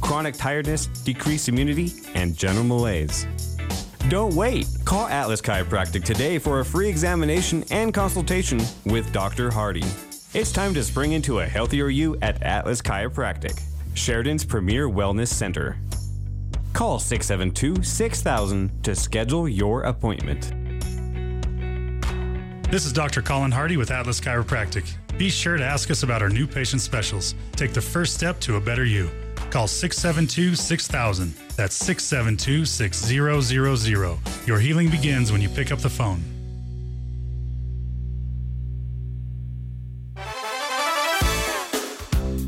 chronic tiredness, decreased immunity, and general malaise. Don't wait. Call Atlas Chiropractic today for a free examination and consultation with Dr. Hardy. It's time to spring into a healthier you at Atlas Chiropractic, Sheridan's premier wellness center. Call 672 6000 to schedule your appointment. This is Dr. Colin Hardy with Atlas Chiropractic. Be sure to ask us about our new patient specials. Take the first step to a better you. Call 672 6000. That's 672 6000. Your healing begins when you pick up the phone.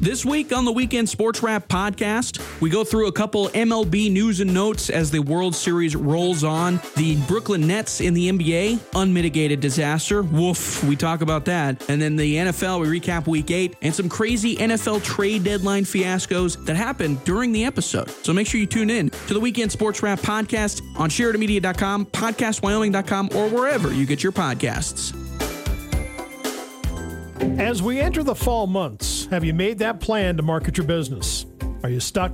This week on the Weekend Sports Wrap podcast, we go through a couple MLB news and notes as the World Series rolls on. The Brooklyn Nets in the NBA, unmitigated disaster. Woof, we talk about that. And then the NFL, we recap week eight and some crazy NFL trade deadline fiascos that happened during the episode. So make sure you tune in to the Weekend Sports Wrap podcast on SheridanMedia.com, PodcastWyoming.com, or wherever you get your podcasts. As we enter the fall months, have you made that plan to market your business? Are you stuck,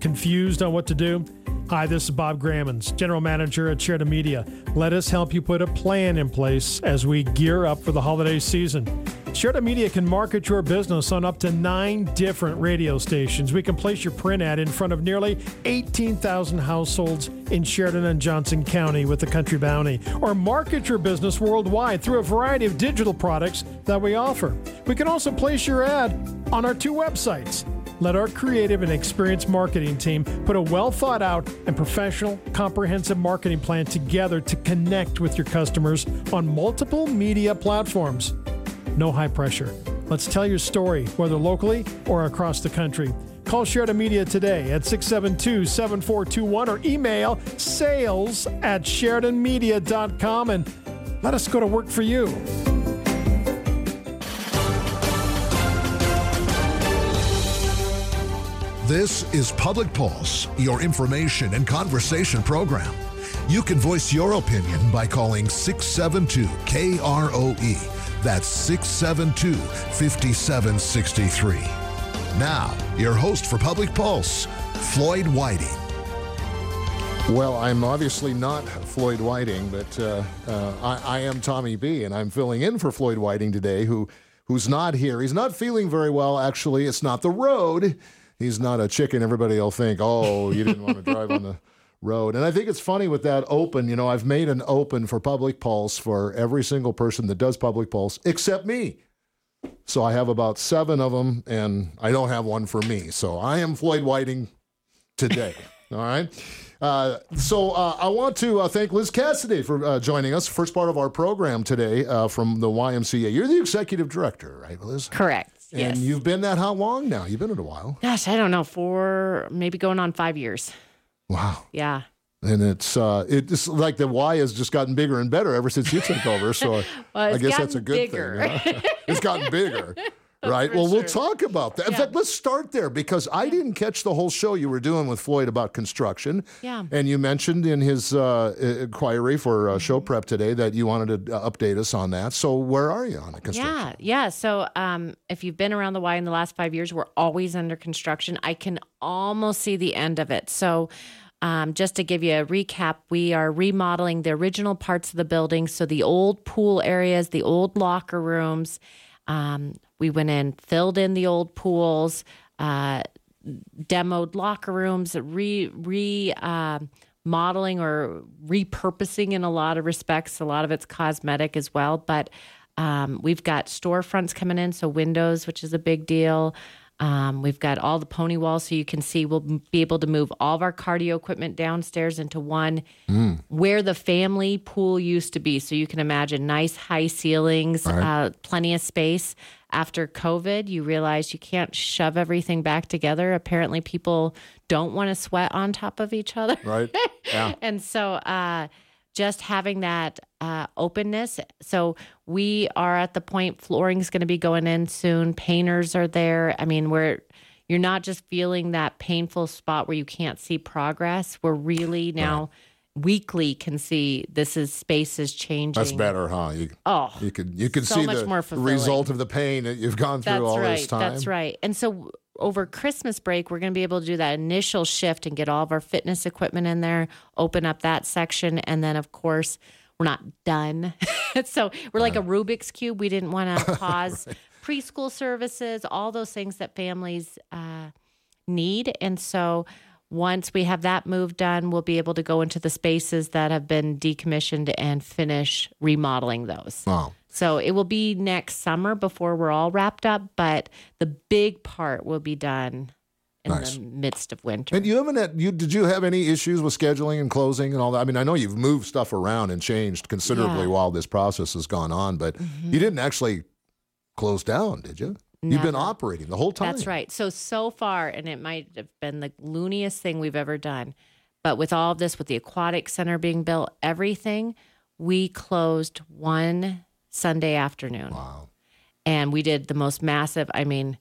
confused on what to do? Hi, this is Bob Grammons, General Manager at Sheridan Media. Let us help you put a plan in place as we gear up for the holiday season. Sheridan Media can market your business on up to nine different radio stations. We can place your print ad in front of nearly 18,000 households in Sheridan and Johnson County with the Country Bounty, or market your business worldwide through a variety of digital products that we offer. We can also place your ad on our two websites. Let our creative and experienced marketing team put a well thought out and professional, comprehensive marketing plan together to connect with your customers on multiple media platforms no high pressure. Let's tell your story, whether locally or across the country. Call Sheridan Media today at 672 7421 or email sales at SheridanMedia.com and let us go to work for you. This is Public Pulse, your information and conversation program. You can voice your opinion by calling 672 KROE. That's 672 5763. Now, your host for Public Pulse, Floyd Whiting. Well, I'm obviously not Floyd Whiting, but uh, uh, I, I, am Tommy B, and I'm filling in for Floyd Whiting today, who who's not here. He's not feeling very well, actually. It's not the road. He's not a chicken. Everybody will think, oh, you didn't want to drive on the road. And I think it's funny with that open, you know, I've made an open for Public Pulse for every single person that does Public Pulse except me. So I have about seven of them, and I don't have one for me. So I am Floyd Whiting today. All right. Uh, so uh, I want to uh, thank Liz Cassidy for uh, joining us. First part of our program today uh, from the YMCA. You're the executive director, right, Liz? Correct. And yes. you've been that how long now? You've been it a while. Gosh, I don't know, four, maybe going on five years. Wow. Yeah. And it's uh, it's like the Y has just gotten bigger and better ever since you took over. So well, I guess that's a good bigger. thing. it's gotten bigger. Right. well, sure. we'll talk about that. In Yeah. fact, let's start there because I didn't catch the whole show you were doing with Floyd about construction. Yeah. And you mentioned in his uh, inquiry for uh, show prep today that you wanted to uh, update us on that. So where are you on the construction? Yeah, yeah. So um, if you've been around the Y in the last five years, we're always under construction. I can almost see the end of it. So um, just to give you a recap, we are remodeling the original parts of the building. So the old pool areas, the old locker rooms. Um, we went in, filled in the old pools, uh, demoed locker rooms, re re uh, modeling or repurposing in a lot of respects. A lot of it's cosmetic as well, but um, we've got storefronts coming in, so windows, which is a big deal. Um, we've got all the pony walls, so you can see we'll be able to move all of our cardio equipment downstairs into one where the family pool used to be. So you can imagine nice high ceilings, uh, plenty of space. After COVID, you realize you can't shove everything back together. Apparently, people don't want to sweat on top of each other. Right. Yeah. and so uh, just having that uh, openness. So we are at the point flooring's going to be going in soon. Painters are there. I mean, we're you're not just feeling that painful spot where you can't see progress. We're really now weekly can see this is space is changing. That's better, huh? You, Oh, you could you could so see the result of the pain that you've gone through That's all right. this time. That's right. And so over Christmas break, we're going to be able to do that initial shift and get all of our fitness equipment in there, open up that section. And then, of course, we're not done. so we're like a Rubik's Cube. We didn't want to pause right. preschool services, all those things that families uh, need. And so, once we have that move done, we'll be able to go into the spaces that have been decommissioned and finish remodeling those. Wow. So it will be next summer before we're all wrapped up, but the big part will be done in nice. the midst of winter. And you haven't had, you did you have any issues with scheduling and closing and all that? I mean, I know you've moved stuff around and changed considerably yeah. while this process has gone on, but mm-hmm. you didn't actually close down, did you? Never. You've been operating the whole time. That's right. So so far, and it might have been the looniest thing we've ever done, but with all of this, with the aquatic center being built, everything, we closed one Sunday afternoon. Wow. And we did the most massive, I mean,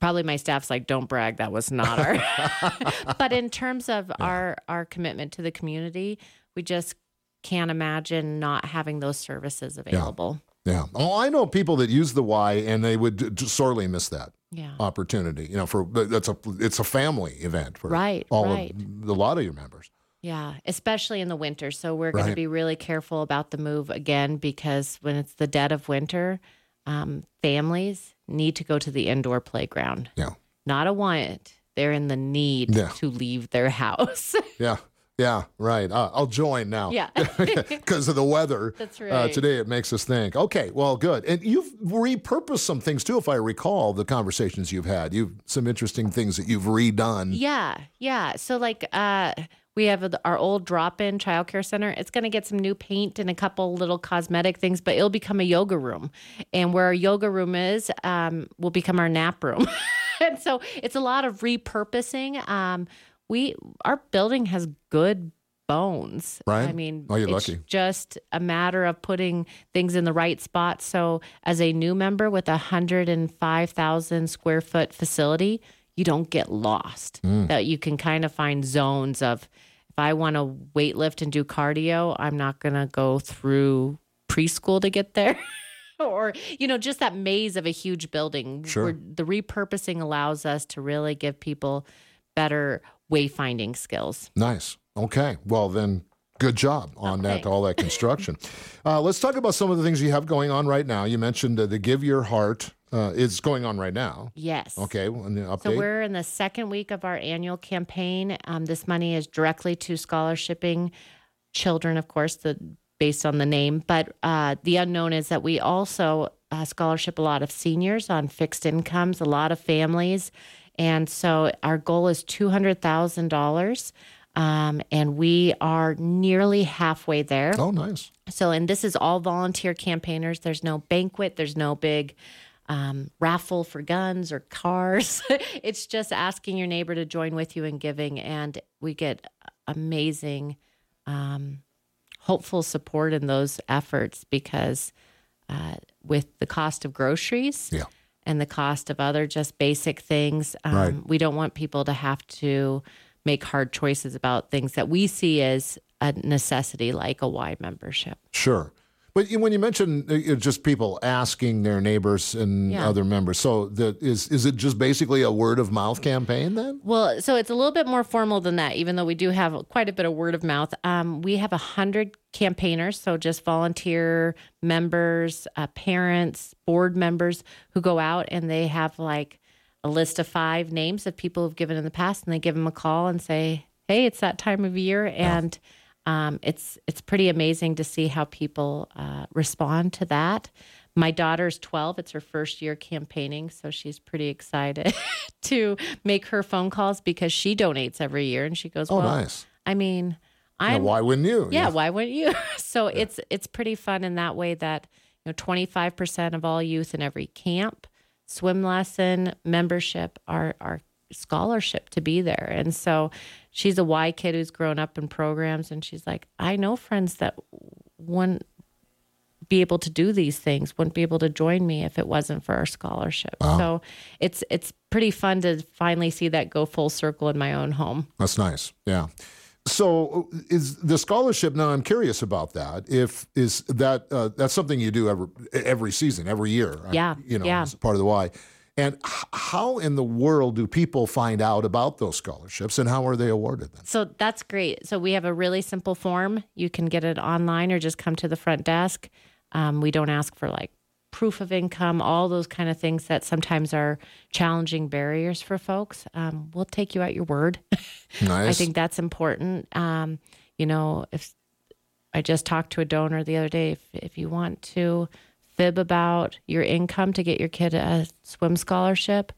probably my staff's like, don't brag, that was not our. but in terms of yeah. our our commitment to the community, we just can't imagine not having those services available. Yeah. yeah. Oh, I know people that use the Y and they would sorely miss that. Yeah. opportunity. You know, for that's a it's a family event for right, all right. of a lot of your members. Yeah, especially in the winter. So we're going to be really careful about the move again because when it's the dead of winter, um, families need to go to the indoor playground. Yeah. Not a want. They're in the need yeah. to leave their house. yeah. Yeah, right. Uh, I'll join now. Yeah. Because of the weather. That's uh, right. Uh, today it makes us think. Okay, well, good. And you've repurposed some things too, if I recall the conversations you've had. You've some interesting things that you've redone. Yeah, yeah. So like uh we have our old drop-in childcare center. It's going to get some new paint and a couple little cosmetic things, but it'll become a yoga room. And where our yoga room is, um, will become our nap room. and so it's a lot of repurposing. Um, we our building has good bones. Right. I mean, oh, you're it's lucky. just a matter of putting things in the right spot. So, as a new member with a 105,000 square foot facility, you don't get lost. Mm. That you can kind of find zones of if I want to weightlift and do cardio, I'm not going to go through preschool to get there. or you know just that maze of a huge building sure. where the repurposing allows us to really give people better wayfinding skills nice okay well then good job on okay. that all that construction uh, let's talk about some of the things you have going on right now you mentioned uh, the give your heart uh, is going on right now. Yes. Okay. And the update. So we're in the second week of our annual campaign. Um, this money is directly to scholarshiping children, of course, the based on the name. But uh, the unknown is that we also uh, scholarship a lot of seniors on fixed incomes, a lot of families, and so our goal is two hundred thousand dollars. Um, and we are nearly halfway there. Oh, nice. So, and this is all volunteer campaigners. There's no banquet, there's no big um, raffle for guns or cars. it's just asking your neighbor to join with you in giving, and we get amazing, um, hopeful support in those efforts because uh, with the cost of groceries. Yeah. And the cost of other just basic things. Um, right. We don't want people to have to make hard choices about things that we see as a necessity, like a Y membership. Sure. But when you mention uh, just people asking their neighbors and yeah. other members, so the, is is it just basically a word of mouth campaign then? Well, so it's a little bit more formal than that. Even though we do have quite a bit of word of mouth, um, we have a hundred campaigners, so just volunteer members, uh, parents, board members who go out and they have like a list of five names of people who've given in the past, and they give them a call and say, "Hey, it's that time of year," and um, it's it's pretty amazing to see how people uh, respond to that. My daughter's 12. It's her first year campaigning, so she's pretty excited to make her phone calls because she donates every year, and she goes, "Oh, well, nice." I mean, I why wouldn't you? Yeah, yeah, why wouldn't you? so yeah. it's it's pretty fun in that way that you know 25% of all youth in every camp, swim lesson, membership our are scholarship to be there. And so she's a Y kid who's grown up in programs and she's like, I know friends that wouldn't be able to do these things, wouldn't be able to join me if it wasn't for our scholarship. Wow. So it's it's pretty fun to finally see that go full circle in my own home. That's nice. Yeah. So is the scholarship now? I'm curious about that. If is that uh, that's something you do every every season, every year? Yeah, you know, yeah. part of the why And h- how in the world do people find out about those scholarships and how are they awarded then? So that's great. So we have a really simple form. You can get it online or just come to the front desk. Um, we don't ask for like proof of income, all those kind of things that sometimes are challenging barriers for folks. Um, we'll take you at your word. Nice. I think that's important. Um, you know, if I just talked to a donor the other day, if, if you want to fib about your income to get your kid a swim scholarship,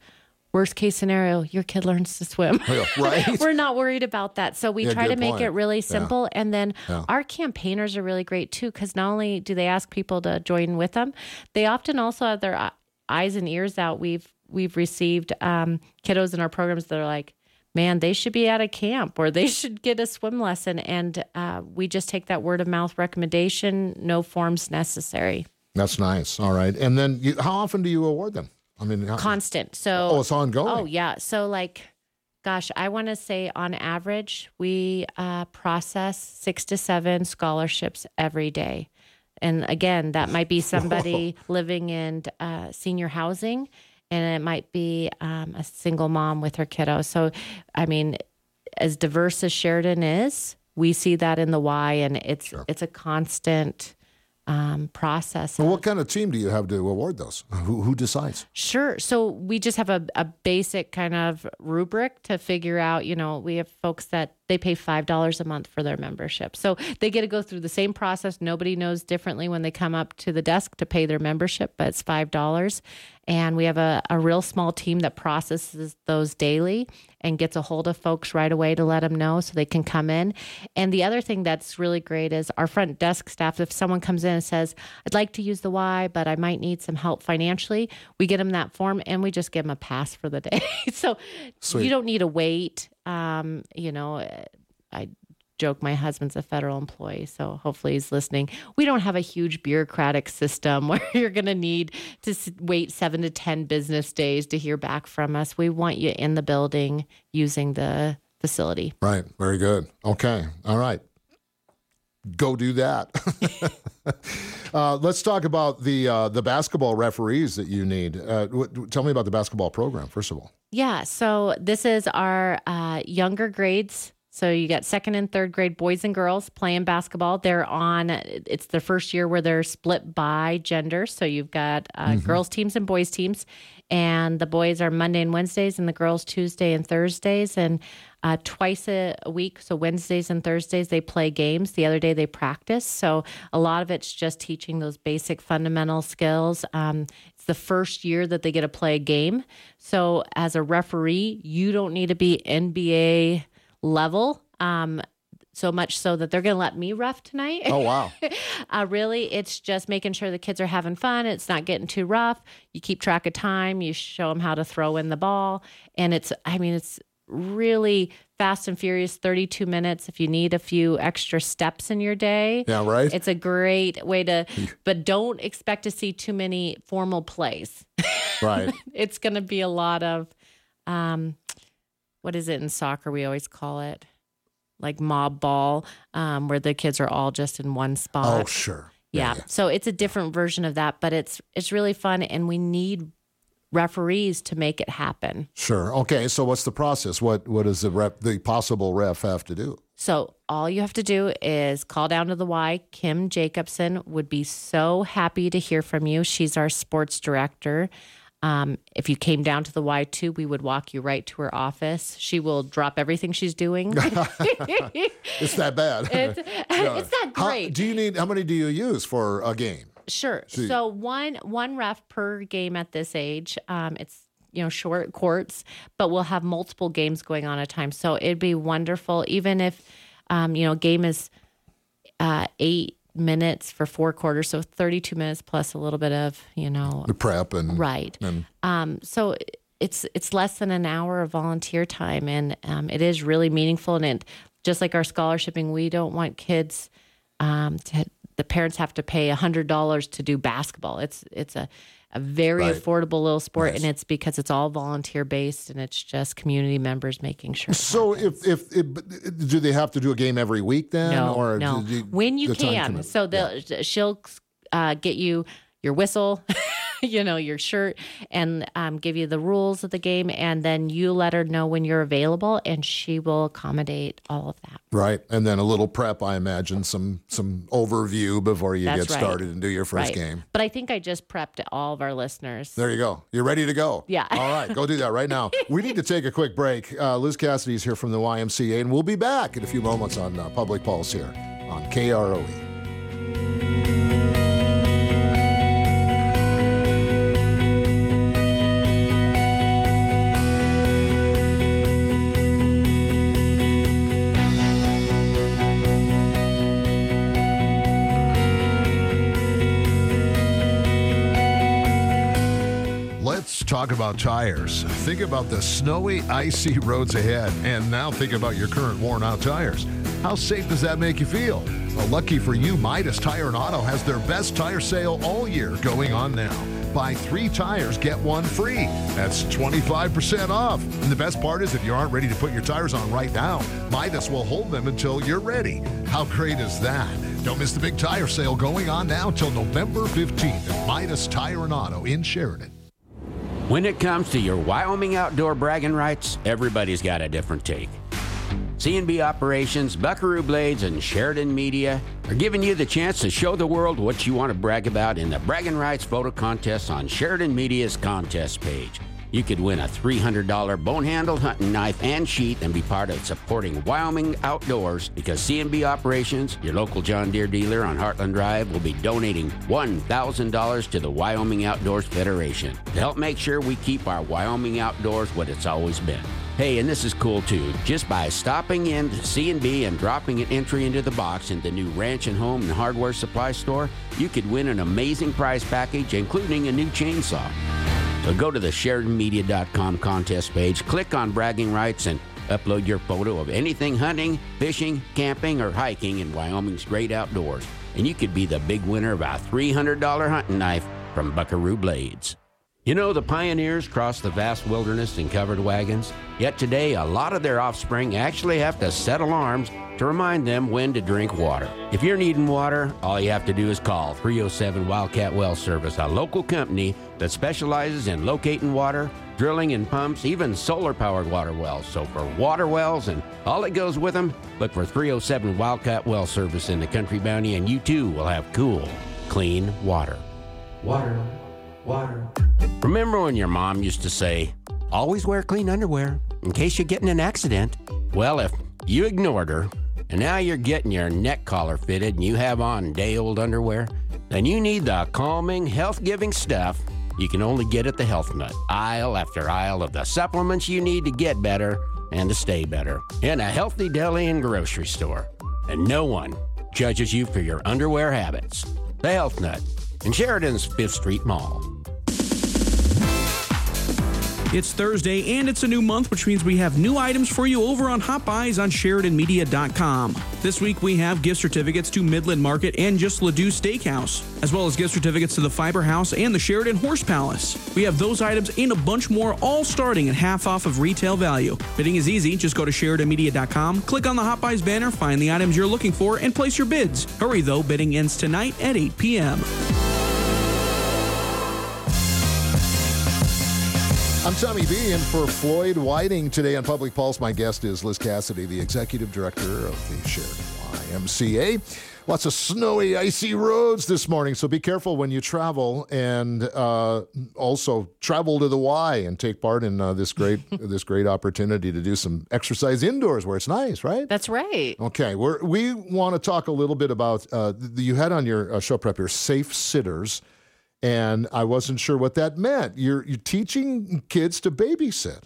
worst case scenario, your kid learns to swim. right. We're not worried about that. So we Yeah, try to make point. it really simple. And then Yeah. our campaigners are really great too, because not only do they ask people to join with them, they often also have their eyes and ears out. We've we've received um, kiddos in our programs that are like, man, they should be at a camp or they should get a swim lesson. And uh, we just take that word of mouth recommendation, no forms necessary. That's nice. All right. And then you, how often do you award them? I mean, how, Constant. So oh, it's ongoing. Oh yeah. So like, gosh, I want to say on average we uh, process six to seven scholarships every day, and again, that might be somebody living in uh, senior housing, and it might be um, a single mom with her kiddo. So, I mean, as diverse as Sheridan is, we see that in the Y, and it's it's a constant um, process. Well, what kind of team do you have to award those? Who, who decides? Sure. So we just have a, a basic kind of rubric to figure out, you know, we have folks that they pay $5 a month for their membership. So they get to go through the same process. Nobody knows differently when they come up to the desk to pay their membership, but it's $5. And we have a, a real small team that processes those daily and gets a hold of folks right away to let them know so they can come in. And the other thing that's really great is our front desk staff, if someone comes in and says, I'd like to use the Y, but I might need some help financially, we get them that form and we just give them a pass for the day. so Sweet. you don't need to wait. Um, you know, I joke my husband's a federal employee, so hopefully he's listening. We don't have a huge bureaucratic system where you're going to need to wait seven to 10 business days to hear back from us. We want you in the building using the facility. Right. Very good. Okay. All right. Go do that. uh, let's talk about the uh, the basketball referees that you need. Uh, w- tell me about the basketball program first of all. Yeah, so this is our uh, younger grades. So you got second and third grade boys and girls playing basketball. They're on. It's the first year where they're split by gender. So you've got uh, girls teams and boys teams, and the boys are Monday and Wednesdays, and the girls Tuesday and Thursdays, and uh, twice a, a week. So Wednesdays and Thursdays they play games. The other day they practice. So a lot of it's just teaching those basic fundamental skills. Um, it's the first year that they get to play a game. So as a referee, you don't need to be NBA level. Um, so much so that they're going to let me rough tonight. Oh wow. Uh, really, it's just making sure the kids are having fun. It's not getting too rough. You keep track of time. You show them how to throw in the ball, and it's. I mean, it's really fast and furious. Thirty-two minutes. If you need a few extra steps in your day, Yeah. Right. it's a great way to. But don't expect to see too many formal plays. right. it's going to be a lot of, um, what is it in soccer? We always call it like mob ball, um, where the kids are all just in one spot. Oh sure. Yeah. So it's a different version of that, but it's it's really fun, and we need referees to make it happen. Sure. Okay. So what's the process? What what does the rep the possible ref have to do? So all you have to do is call down to the Y. Kim Jacobson would be so happy to hear from you. She's our sports director. Um, if you came down to the Y too, we would walk you right to her office. She will drop everything she's doing. It's that bad. it's, it's not How- great. do you need how many do you use for a game? Sure. So one one ref per game at this age. Um, it's you know short courts, but we'll have multiple games going on at a time. So it'd be wonderful, even if um, you know game is uh, eight minutes for four quarters, so thirty two minutes plus a little bit of you know The prep and right. and Um, so it's it's less than an hour of volunteer time, and um, it is really meaningful. And it, just like our scholarshiping, we don't want kids um, to the parents have to pay a hundred dollars to do basketball. It's it's a a very Right. affordable little sport, Nice. and it's because it's all volunteer based, and it's just community members making sure. So if, if if do they have to do a game every week then, no, or no, when you can. So the she'll uh, get you your whistle. you know, your shirt and um, give you the rules of the game. And then you let her know when you're available and she will accommodate all of that. Right. And then a little prep, I imagine, some some overview before you That's get right. started and do your first Right. game. But I think I just prepped all of our listeners. There you go. You're ready to go. Yeah. All right. Go do that right now. We need to take a quick break. Uh, Liz Cassidy's here from the YMCA, and we'll be back in a few moments on uh, Public Pulse here on. KROE. Talk about tires. Think about the snowy, icy roads ahead, and now think about your current worn out tires. How safe does that make you feel? Well, lucky for you, Midas Tire and Auto has their best tire sale all year going on now. Buy three tires, get one free. That's 25% off. And the best part is, if you aren't ready to put your tires on right now, Midas will hold them until you're ready. How great is that? Don't miss the big tire sale going on now till November 15th at Midas Tire and Auto in Sheridan. When it comes to your Wyoming outdoor bragging rights, everybody's got a different take. C&B Operations, Buckaroo Blades, and Sheridan Media are giving you the chance to show the world what you want to brag about in the Bragging Rights photo contest on Sheridan Media's contest page. You could win a $300 bone-handled hunting knife and sheath and be part of supporting Wyoming outdoors because C&B Operations, your local John Deere dealer on Heartland Drive, will be donating $1,000 to the Wyoming Outdoors Federation to help make sure we keep our Wyoming outdoors what it's always been. Hey, and this is cool too. Just by stopping in to C&B and dropping an entry into the box in the new Ranch and Home and Hardware Supply Store, you could win an amazing prize package including a new chainsaw. Go to the SheridanMedia.com contest page, click on bragging rights, and upload your photo of anything hunting, fishing, camping, or hiking in Wyoming's great outdoors. And you could be the big winner of a $300 hunting knife from Buckaroo Blades. You know, the pioneers crossed the vast wilderness in covered wagons, yet today a lot of their offspring actually have to set alarms to remind them when to drink water. If you're needing water, all you have to do is call 307 Wildcat Well Service, a local company that specializes in locating water, drilling and pumps, even solar powered water wells. So for water wells and all that goes with them, look for 307 Wildcat Well Service in the Country Bounty, and you too will have cool, clean water. Water, water. Remember when your mom used to say, always wear clean underwear in case you get in an accident? Well, if you ignored her, and now you're getting your neck collar fitted and you have on day old underwear, then you need the calming, health giving stuff you can only get at the Health Nut, aisle after aisle of the supplements you need to get better and to stay better in a healthy deli and grocery store. And no one judges you for your underwear habits. The Health Nut in Sheridan's Fifth Street Mall. It's Thursday and it's a new month, which means we have new items for you over on Hot Buys on SheridanMedia.com. This week we have gift certificates to Midland Market and Just Ladue Steakhouse, as well as gift certificates to the Fiber House and the Sheridan Horse Palace. We have those items and a bunch more, all starting at half off of retail value. Bidding is easy. Just go to SheridanMedia.com, click on the Hot Buys banner, find the items you're looking for, and place your bids. Hurry though, bidding ends tonight at 8 p.m. I'm Tommy B, and for Floyd Whiting today on Public Pulse, my guest is Liz Cassidy, the executive director of the Sheridan YMCA. Lots of snowy, icy roads this morning, so be careful when you travel, and uh, also travel to the Y and take part in uh, this great this great opportunity to do some exercise indoors where it's nice, right? That's right. Okay, we're, we want to talk a little bit about uh, you had on your uh, show prep your safe sitters, and I wasn't sure what that meant. You're you're teaching kids to babysit.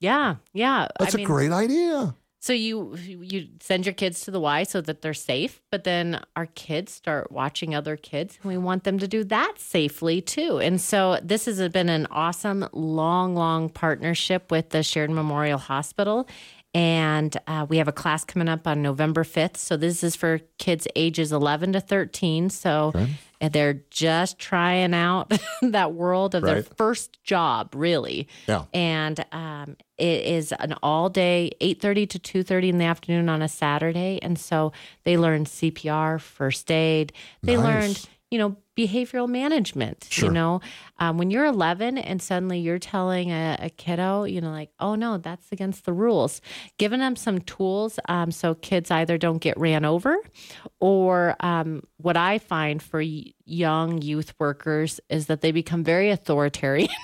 Yeah, yeah. That's a a great idea. So you you send your kids to the Y so that they're safe, but then our kids start watching other kids, and we want them to do that safely too. And so this has been an awesome, long, long partnership with the Sheridan Memorial Hospital. And uh, we have a class coming up on November 5th. So this is for kids ages 11 to 13. So and they're just trying out that world of their first job, really Yeah. and um, it is an all day 8.30 to 2.30 in the afternoon on a saturday and so they learn cpr first aid they Nice. learned you know, behavioral management. Sure. You know, um, when you're 11 and suddenly you're telling a, a kiddo, you know, like, oh no, that's against the rules. Giving them some tools um, so kids either don't get ran over, or um, what I find for y- young youth workers is that they become very authoritarian.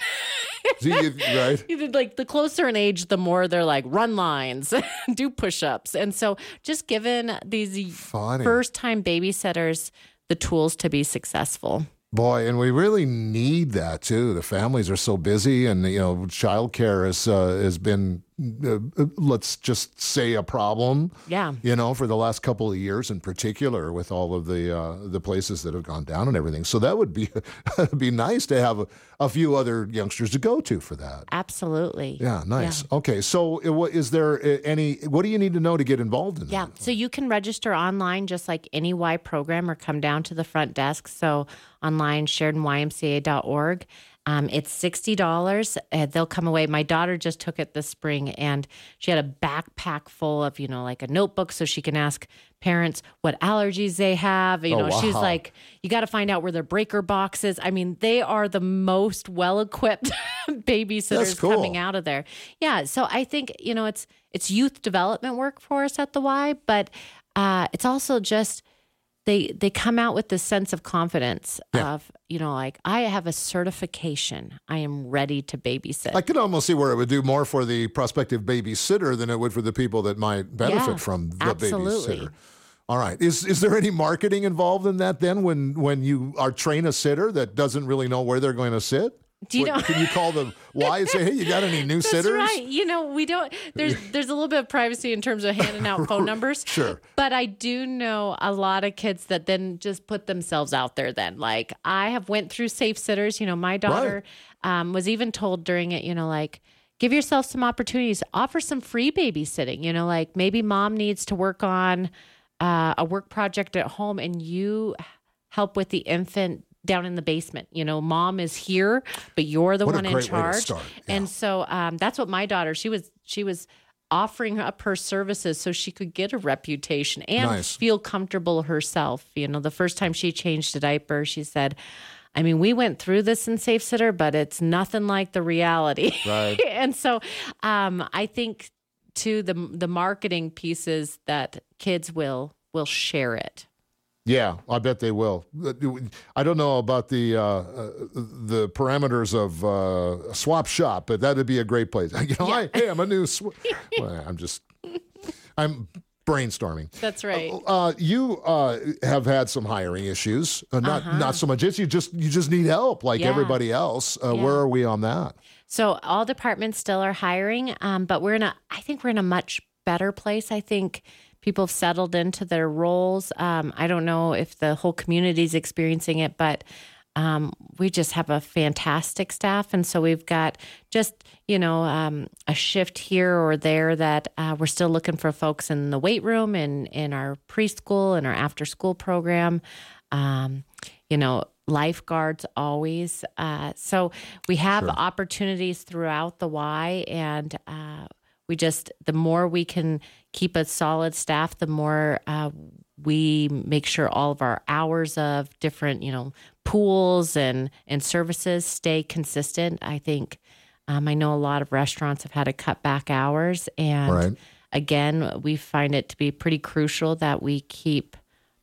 Right? Like the closer in age, the more they're like run lines, do push ups. And so just given these first time babysitters the tools to be successful. Boy, and we really need that too. The families are so busy, and you know, childcare has uh, has been, uh, let's just say, a problem. Yeah. You know, for the last couple of years, in particular, with all of the uh, the places that have gone down and everything. So that would be be nice to have a, a few other youngsters to go to for that. Absolutely. Yeah, nice. Okay, so uh, what is there uh, any? What do you need to know to get involved in Yeah. that? So you can register online just like any Y program or come down to the front desk. So online, SheridanYMCA.org. Um, it's $60. Uh, they'll come away. My daughter just took it this spring and she had a backpack full of, you know, like a notebook so she can ask parents what allergies they have. You Oh, know, she's like, you got to find out where their breaker box is. I mean, they are the most well equipped babysitters cool. coming out of there. Yeah. So I think, you know, it's, it's youth development work for us at the Y, but uh, it's also just they they come out with this sense of confidence of you know like I have a certification. I am ready to babysit. I could almost see where it would do more for the prospective babysitter than it would for the people that might benefit Yeah, from the absolutely. babysitter. All right. Is is there any marketing involved in that then when when you are train a sitter that doesn't really know where they're going to sit? Do you What- know- Can you call them why and say, hey, you got any new That's sitters? right. You know, we don't. There's there's a little bit of privacy in terms of handing out phone numbers. Sure. But I do know a lot of kids that then just put themselves out there. Then, like I have went through safe sitters. You know, my daughter um, was even told during it. You know, like give yourself some opportunities. Offer some free babysitting. You know, like maybe mom needs to work on uh, a work project at home, and you help with the infant down in the basement. You know, mom is here, but you're the What one in great way to charge. start. And so um, that's what my daughter. She was she was offering up her services so she could get a reputation and Nice. feel comfortable herself. You know, the first time she changed a diaper, she said. I mean, we went through this in Safe Sitter, but it's nothing like the reality. Right. and so, um, I think too the the marketing pieces that kids will will share it. Yeah, I bet they will. I don't know about the uh, uh, the parameters of uh, swap shop, but that'd be a great place. You know, I, hey, I'm a new. Sw- well, I'm just, I'm brainstorming. That's right. Uh, you uh, have had some hiring issues. Uh, not not so much. It's you just you just need help like Uh-huh. Yeah. everybody else. Uh, Yeah. Where are we on that? So all departments still are hiring, um, but we're in a. I think we're in a much better place. I think people have settled into their roles. Um, I don't know if the whole community is experiencing it, but um, we just have a fantastic staff, and so we've got just you know um, a shift here or there that uh, we're still looking for folks in the weight room and in our preschool and our after school program. Um, you know, lifeguards always. Uh, so we have opportunities throughout the Y, and uh, we just the more we can keep a solid staff, the more uh, we make sure all of our hours of different, you know, pools and and services stay consistent. I think um, I know a lot of restaurants have had to cut back hours, and Right. again, we find it to be pretty crucial that we keep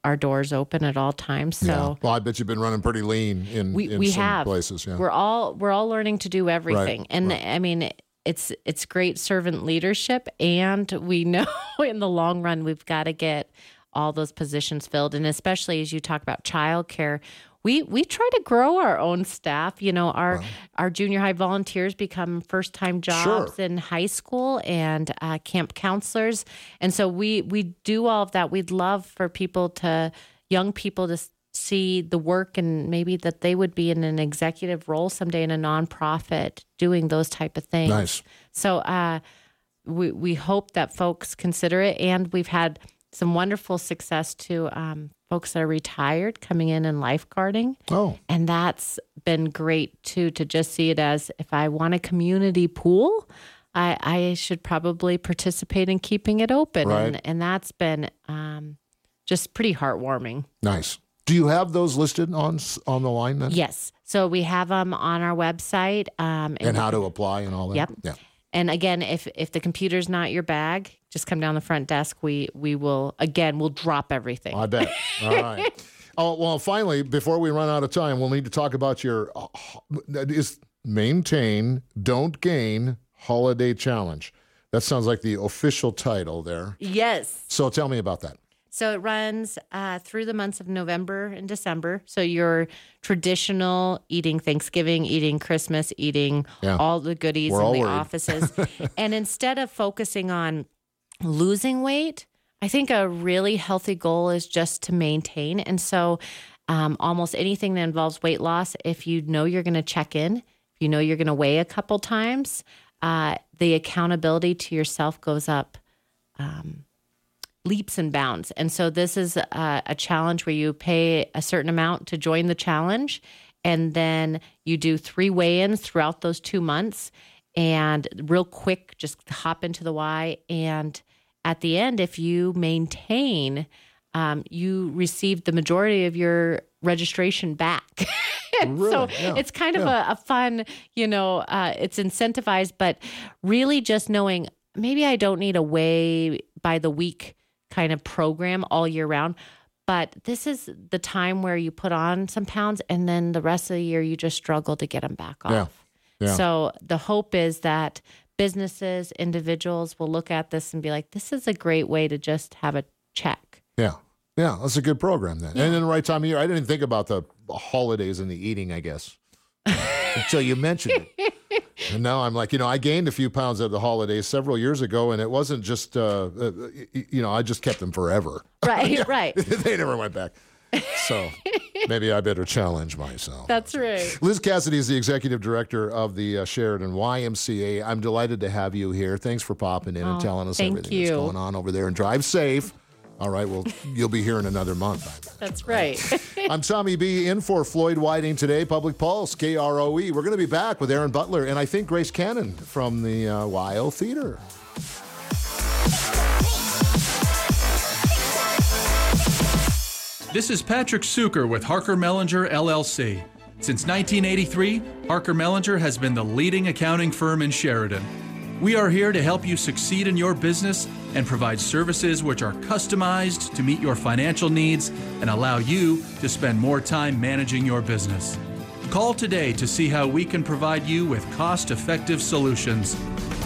our doors open at all times. So yeah. Well, I bet you've been running pretty lean in, we in we have places. Yeah. We're all we're all learning to do everything, and I mean it's it's great servant leadership, and we know in the long run we've got to get all those positions filled, and especially as you talk about childcare. We, we try to grow our own staff. You know, our our junior high volunteers become first time jobs Sure. in high school and uh, camp counselors, and so we we do all of that. We'd love for people to young people to see the work and maybe that they would be in an executive role someday in a nonprofit doing those type of things. Nice. So uh, we we hope that folks consider it, and we've had some wonderful success to um, folks that are retired coming in and lifeguarding. Oh. And that's been great too to just see it as if I want a community pool, I, I should probably participate in keeping it open. Right. And, and that's been um, just pretty heartwarming. Nice. Do you have those listed on on the line then? Yes. So we have them on our website. Um, And how to apply and all that. Yep. Yeah. And again, if if the computer's not your bag, just come down the front desk. We we will again we'll drop everything. I bet. All right. Oh well, finally, before we run out of time, we'll need to talk about your uh, is maintain, don't gain holiday challenge. That sounds like the official title there. yes. So tell me about that. So it runs uh, through the months of November and December. So your traditional eating Thanksgiving, eating Christmas, eating Yeah. all the goodies We're in the worried. offices. and instead of focusing on losing weight, I think a really healthy goal is just to maintain. And so um, almost anything that involves weight loss, if you know you're going to check in, if you know you're going to weigh a couple times, uh, the accountability to yourself goes up leaps and bounds. And so this is a, a challenge where you pay a certain amount to join the challenge, and then you do three weigh-ins throughout those two months. And real quick, just hop into the Y. And at the end, if you maintain, um, you receive the majority of your registration back. And so Yeah. it's kind of a, a fun, you know, uh, it's incentivized, but really just knowing maybe I don't need a way by the week kind of program all year round. But this is the time where you put on some pounds and then the rest of the year you just struggle to get them back off. Yeah. So the hope is that businesses, individuals will look at this and be like, this is a great way to just have a check. Yeah. Yeah. That's a good program then. And in the right time of year. I didn't think about the holidays and the eating, I guess. Until you mentioned it. And now I'm like, you know, I gained a few pounds at the holidays several years ago, and it wasn't just, uh, uh, you know, I just kept them forever. Right, right. they never went back. So maybe I better challenge myself. That's right. Liz Cassidy is the executive director of the uh, Sheridan YMCA. I'm delighted to have you here. Thanks for popping in and Oh, telling us everything that's going on over there. And drive safe. All right. Well, you'll be here in another month. That's right. I'm Tommy B. in for Floyd Whiting today. Public Pulse, KROE. E. We're going to be back with Aaron Butler and I think Grace Cannon from the uh, WYO Theater. This is Patrick Suker with Harker Mellinger LLC. Since 1983, Harker Mellinger has been the leading accounting firm in Sheridan. We are here to help you succeed in your business and provide services which are customized to meet your financial needs and allow you to spend more time managing your business. Call today to see how we can provide you with cost effective solutions.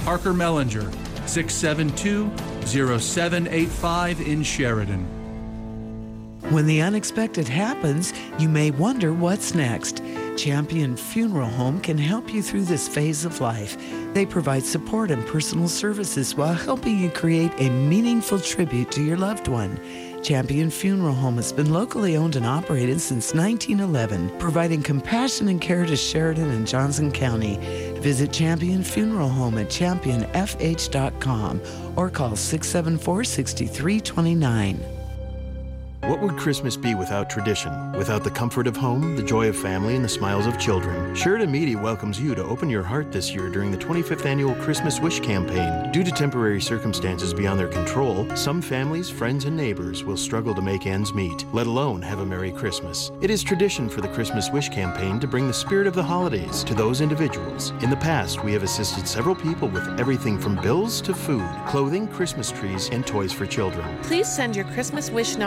Parker Mellinger, 672 0785 in Sheridan. When the unexpected happens, you may wonder what's next. Champion Funeral Home can help you through this phase of life. They provide support and personal services while helping you create a meaningful tribute to your loved one. Champion Funeral Home has been locally owned and operated since 1911, providing compassion and care to Sheridan and Johnson County. Visit Champion Funeral Home at championfh.com or call 674 6329. What would Christmas be without tradition? Without the comfort of home, the joy of family, and the smiles of children? Sheridan Media welcomes you to open your heart this year during the 25th annual Christmas Wish campaign. Due to temporary circumstances beyond their control, some families, friends, and neighbors will struggle to make ends meet, let alone have a Merry Christmas. It is tradition for the Christmas Wish campaign to bring the spirit of the holidays to those individuals. In the past, we have assisted several people with everything from bills to food, clothing, Christmas trees, and toys for children. Please send your Christmas wish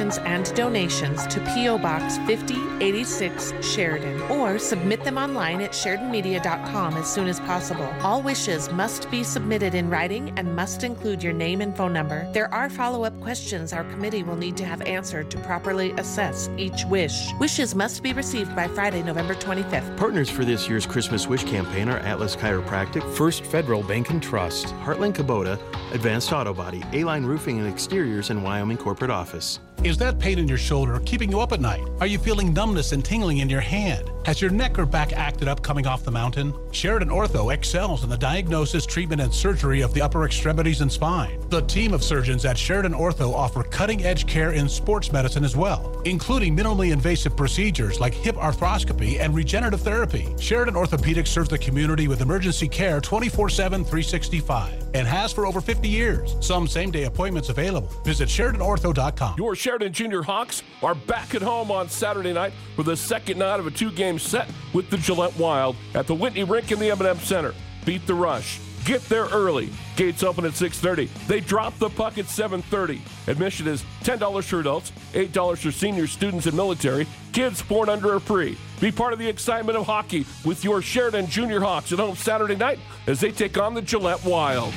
nominations and donations to P.O. Box 5086 Sheridan or submit them online at SheridanMedia.com as soon as possible. All wishes must be submitted in writing and must include your name and phone number. There are follow up questions our committee will need to have answered to properly assess each wish. Wishes must be received by Friday, November 25th. Partners for this year's Christmas Wish campaign are Atlas Chiropractic, First Federal Bank and Trust, Heartland Kubota, Advanced Auto Body, A-Line Roofing and Exteriors, and Wyoming Corporate Office. Is that pain in your shoulder keeping you up at night? Are you feeling numbness and tingling in your hand? Has your neck or back acted up coming off the mountain? Sheridan Ortho excels in the diagnosis, treatment, and surgery of the upper extremities and spine. The team of surgeons at Sheridan Ortho offer cutting edge care in sports medicine as well, including minimally invasive procedures like hip arthroscopy and regenerative therapy. Sheridan Orthopedics serves the community with emergency care 24 7, 365 and has for over 50 years. Some same day appointments available. Visit SheridanOrtho.com. Your Sheridan Junior Hawks are back at home on Saturday night for the second night of a two game set with the Gillette Wild at the Whitney Rink in the M&M Center. Beat the rush. Get there early. Gates open at 6:30. They drop the puck at 7:30. Admission is $10 for adults, $8 for seniors, students, and military. Kids born under are free. Be part of the excitement of hockey with your Sheridan Junior Hawks at home Saturday night as they take on the Gillette Wild.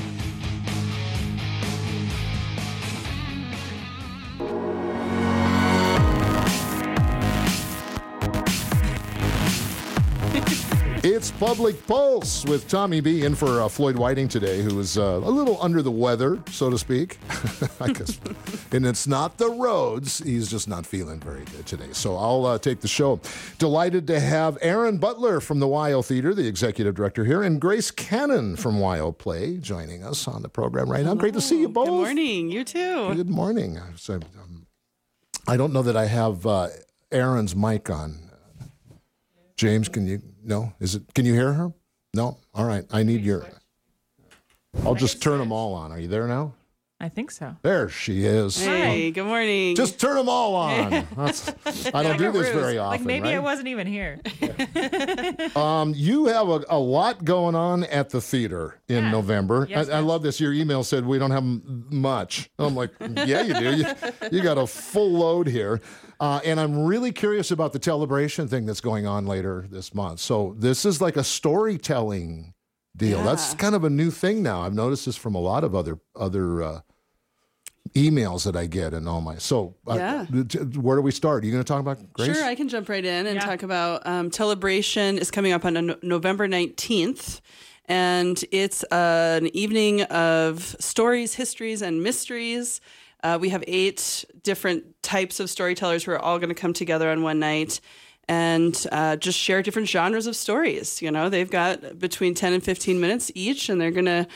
It's Public Pulse with Tommy B in for uh, Floyd Whiting today, who is uh, a little under the weather, so to speak. I guess. and it's not the roads. He's just not feeling very good today. So I'll uh, take the show. Delighted to have Aaron Butler from the WYO Theater, the executive director here, and Grace Cannon from WYO Play joining us on the program right now. Great to see you both. Good morning. You too. Good morning. So, um, I don't know that I have uh, Aaron's mic on. James, can you? No, is it? Can you hear her? No. All right. I need your. I'll just turn them all on. Are you there now? I think so. There she is. Hey, good morning. Just turn them all on. That's, I don't do this very often. Like maybe right? I wasn't even here. Um, you have a, a lot going on at the theater in Yeah. November. Yes, I, I love this. Your email said we don't have m- much. I'm like, yeah, you do. You, you got a full load here. Uh, and I'm really curious about the Telebration thing that's going on later this month. So this is like a storytelling deal. That's kind of a new thing now. I've noticed this from a lot of other other uh, emails that I get and all my. So uh, Yeah. t- where do we start? Are you going to talk about Grace? Sure, I can jump right in and talk about um, Telebration is coming up on no- November 19th. And it's uh, an evening of stories, histories, and mysteries. Uh, we have eight different types of storytellers who are all going to come together on one night and uh, just share different genres of stories. You know, they've got between 10 and 15 minutes each, and they're going to,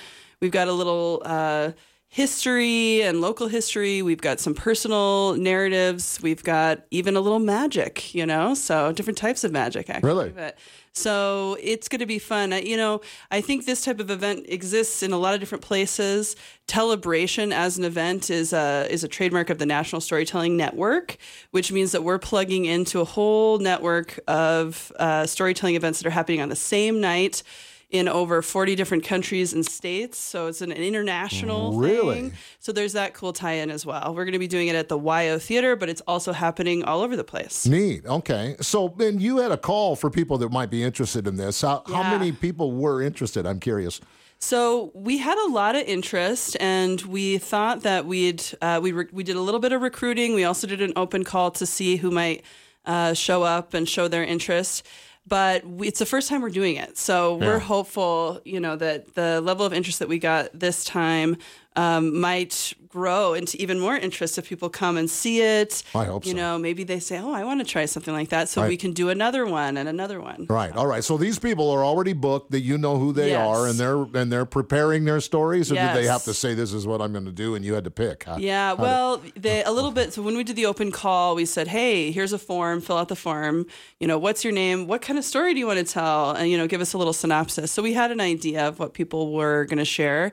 we've got a little uh, history and local history. We've got some personal narratives. We've got even a little magic, you know, so different types of magic, actually. Really? But, so it's going to be fun. I, you know, I think this type of event exists in a lot of different places. Telebration as an event is a is a trademark of the National Storytelling Network, which means that we're plugging into a whole network of uh, storytelling events that are happening on the same night in over 40 different countries and states. So it's an international Really? thing. So there's that cool tie-in as well. We're going to be doing it at the WYO Theater, but it's also happening all over the place. Neat. Okay. So then you had a call for people that might be interested in this. How, how many people were interested? I'm curious. So we had a lot of interest, and we thought that we'd uh, we re- we did a little bit of recruiting. We also did an open call to see who might uh, show up and show their interest. But we, it's the first time we're doing it, so we're Yeah. hopeful, you know, that the level of interest that we got this time um, might grow into even more interest if people come and see it. I hope You so. know, maybe they say, "Oh, I want to try something like that," so Right. we can do another one and another one. Right. All right. So these people are already booked. That you know who they Yes. are, and they're and they're preparing their stories. Or did they have to say this is what I'm going to do, and you had to pick? How- Yeah, how well, they a little bit. So when we did the open call, we said, "Hey, here's a form. Fill out the form. You know, what's your name? What kind of story do you want to tell? And you know, give us a little synopsis." So we had an idea of what people were going to share,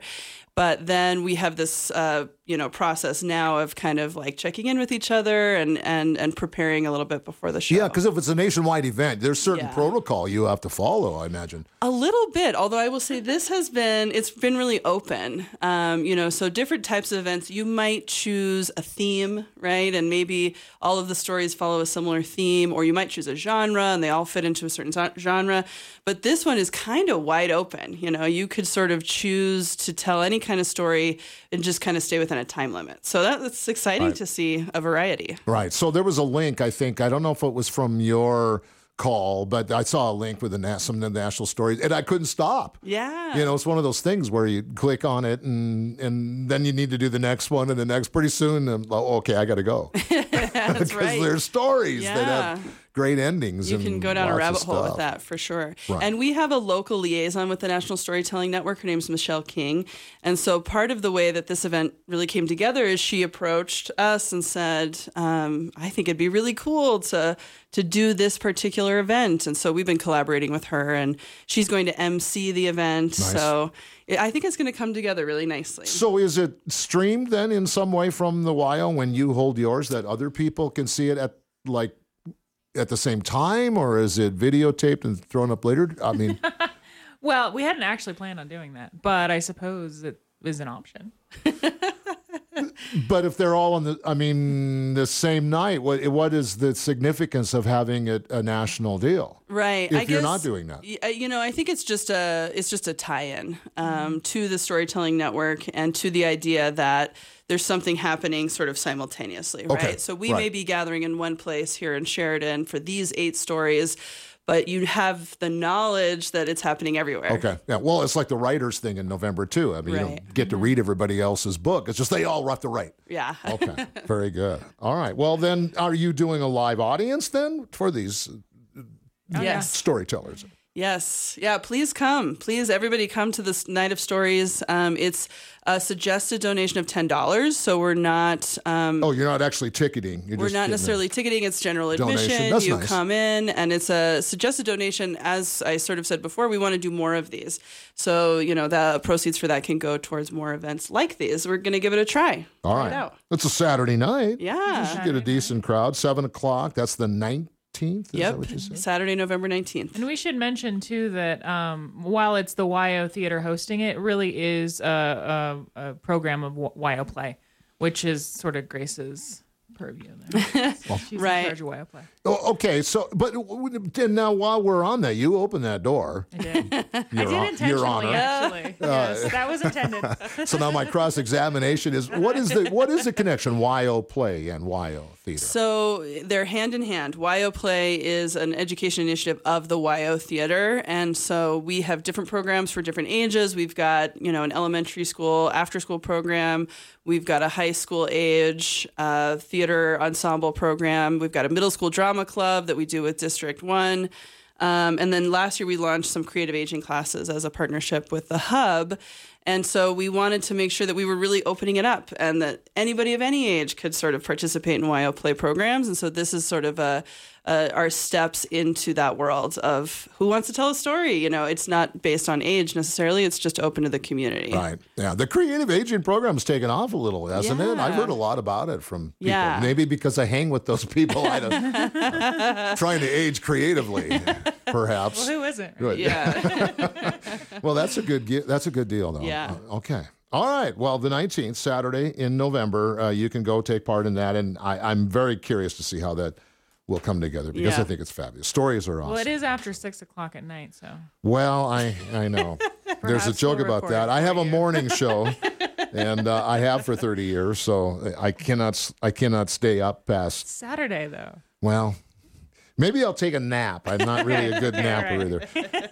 but then we have this, uh, you know, process now of kind of like checking in with each other and and and preparing a little bit before the show. Yeah, because if it's a nationwide event, there's certain Yeah. protocol you have to follow. I imagine. A little bit, although I will say this has been it's been really open. Um, you know, so different types of events, you might choose a theme, right? And maybe all of the stories follow a similar theme, or you might choose a genre and they all fit into a certain genre. But this one is kind of wide open. You know, you could sort of choose to tell any kind of story and just kind of stay within a time limit. So that, that's exciting Right. to see a variety. Right. So there was a link. I think I don't know if it was from your call, but I saw a link with the some of the national stories, and I couldn't stop. Yeah. You know, it's one of those things where you click on it, and and then you need to do the next one and the next. Pretty soon, okay, I got to go. That's because right. they're stories that Yeah. have great endings. You can go down a rabbit hole with that for sure. Right. And we have a local liaison with the National Storytelling Network. Her name's Michelle King. And so part of the way that this event really came together is she approached us and said, um, I think it'd be really cool to to do this particular event. And so we've been collaborating with her and she's going to MC the event. Nice. So I think it's going to come together really nicely. So is it streamed then in some way from the WYO when you hold yours that other people can see it at like at the same time, or is it videotaped and thrown up later? I mean, Well, we hadn't actually planned on doing that, but I suppose it is an option. but if they're all on the, I mean, the same night, what what is the significance of having it a national deal? Right. If I you're guess, not doing that. uh, You know, I think it's just a it's just a tie-in um, to the storytelling network and to the idea that there's something happening sort of simultaneously, right? Okay, So we may be gathering in one place here in Sheridan for these eight stories, but you have the knowledge that it's happening everywhere. Okay. Yeah. Well, it's like the writers thing in November too. I mean, you don't get to mm-hmm. read everybody else's book. It's just they all have to write. Yeah. Okay. Very good. All right. Well, then, are you doing a live audience then for these Yes. storytellers? Yes. Yeah. Please come. Please, everybody, come to this night of stories. Um, it's a suggested donation of ten dollars, so we're not. Um, Oh, you're not actually ticketing. You're we're just not necessarily ticketing. It's general Donation. admission. That's you nice. come in, and it's a suggested donation. As I sort of said before, we want to do more of these. So you know, the proceeds for that can go towards more events like these. We're going to give it a try. All right. Try it out. It's a Saturday night. Yeah. You should get a decent crowd. Seven o'clock. That's the nineteenth. Is that Yep. what you said? Saturday, November nineteenth. And we should mention too that um, while it's the WYO Theater hosting it, it really is a, a, a program of WYO Play, which is sort of Grace's purview. There. She's Right. In charge of WYO Play. Oh, okay. So, but then now while we're on that, you open that door. I did. Your I did hon- your intentionally, honor. actually. Uh, yes, that was intended. So now my cross examination is what is the what is the connection WYO Play and WYO Theater? So they're hand in hand. WYO Play is an education initiative of the WYO Theater, and so we have different programs for different ages. We've got you know an elementary school after school program. We've got a high school age uh, theater ensemble program. We've got a middle school drama club that we do with District One. Um, and then last year we launched some creative aging classes as a partnership with the Hub. And so we wanted to make sure that we were really opening it up and that anybody of any age could sort of participate in WYO Play programs. And so this is sort of a, uh, our steps into that world of who wants to tell a story. You know, it's not based on age necessarily, it's just open to the community. Right. Yeah. The creative aging program's taken off a little, hasn't it? I've heard a lot about it from people. Yeah. Maybe because I hang with those people I don't, trying to age creatively, perhaps. well, who isn't? Good. Yeah. Well, that's a good ge- that's a good deal, though. Yeah. Uh, okay. All right. Well, the 19th, Saturday in November, uh, you can go take part in that, and I, I'm very curious to see how that will come together because Yeah. I think it's fabulous. Stories are awesome. Well, it is after six o'clock at night, so Well, I I know. There's a joke we'll about that. I have a morning show, and uh, I have for 30 years, so I cannot I cannot stay up past. Saturday though. Well, maybe I'll take a nap. I'm not really a good napper either.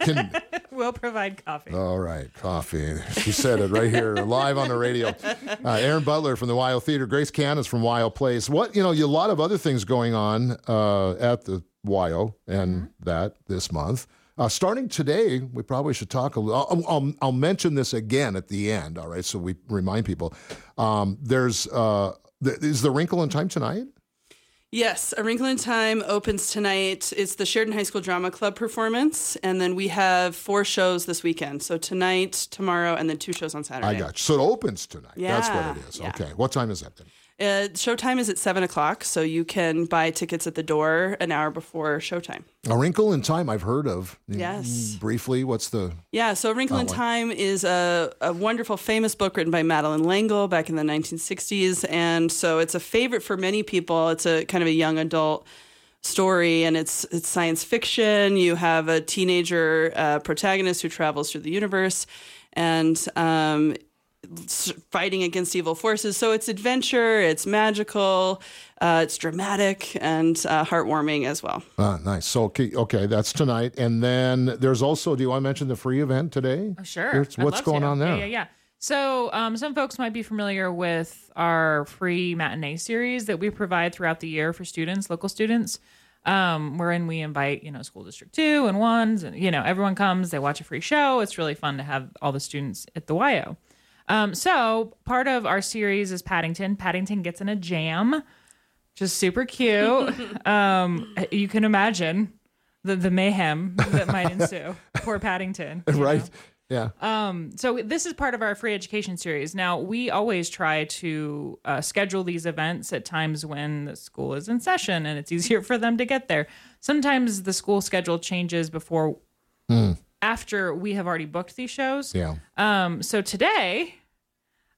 Can, we'll provide coffee. all right, coffee. She said it right here, live on the radio. Uh, Aaron Butler from the WYO Theater, Grace Cannon from WYO Play. What you know, you, a lot of other things going on uh, at the WYO and that this month. Uh, starting today, we probably should talk a little. I'll, I'll, I'll mention this again at the end. All right, so we remind people. Um, there's uh, th- is the Wrinkle in Time tonight? Yes, A Wrinkle in Time opens tonight. It's the Sheridan High School Drama Club performance, and then we have four shows this weekend. So tonight, tomorrow, and then two shows on Saturday. I got you. So it opens tonight. Yeah. That's what it is. yeah. Okay. What time is that then? Uh, showtime is at seven o'clock, so you can buy tickets at the door an hour before showtime. A Wrinkle in Time. I've heard of. Yes. Briefly, what's the? Yeah, so A Wrinkle in. Time is a, a wonderful, famous book written by Madeleine L'Engle back in the 1960s. And so it's a favorite for many people. It's a kind of a young adult story, and it's, it's science fiction. You have a teenager uh, protagonist who travels through the universe and um, fighting against evil forces. So it's adventure, it's magical, uh, it's dramatic, and uh, heartwarming as well. Ah, nice. So okay, okay, that's tonight, and then there's also. Do you want to mention the free event today? Oh, sure. Here's- I'd what's love going to. on there? Yeah, yeah, yeah. So, um, some folks might be familiar with our free matinee series that we provide throughout the year for students, local students, um, wherein we invite, you know, school district two and ones, and you know, everyone comes, they watch a free show. It's really fun to have all the students at the WYO. Um, so, part of our series is Paddington. Paddington gets in a jam, just super cute. um, you can imagine the the mayhem that might ensue. Poor Paddington. right? know? Yeah. Um, so this is part of our free education series. Now we always try to uh, schedule these events at times when the school is in session and it's easier for them to get there. Sometimes the school schedule changes before, Hmm. After we have already booked these shows. Yeah. Um, so today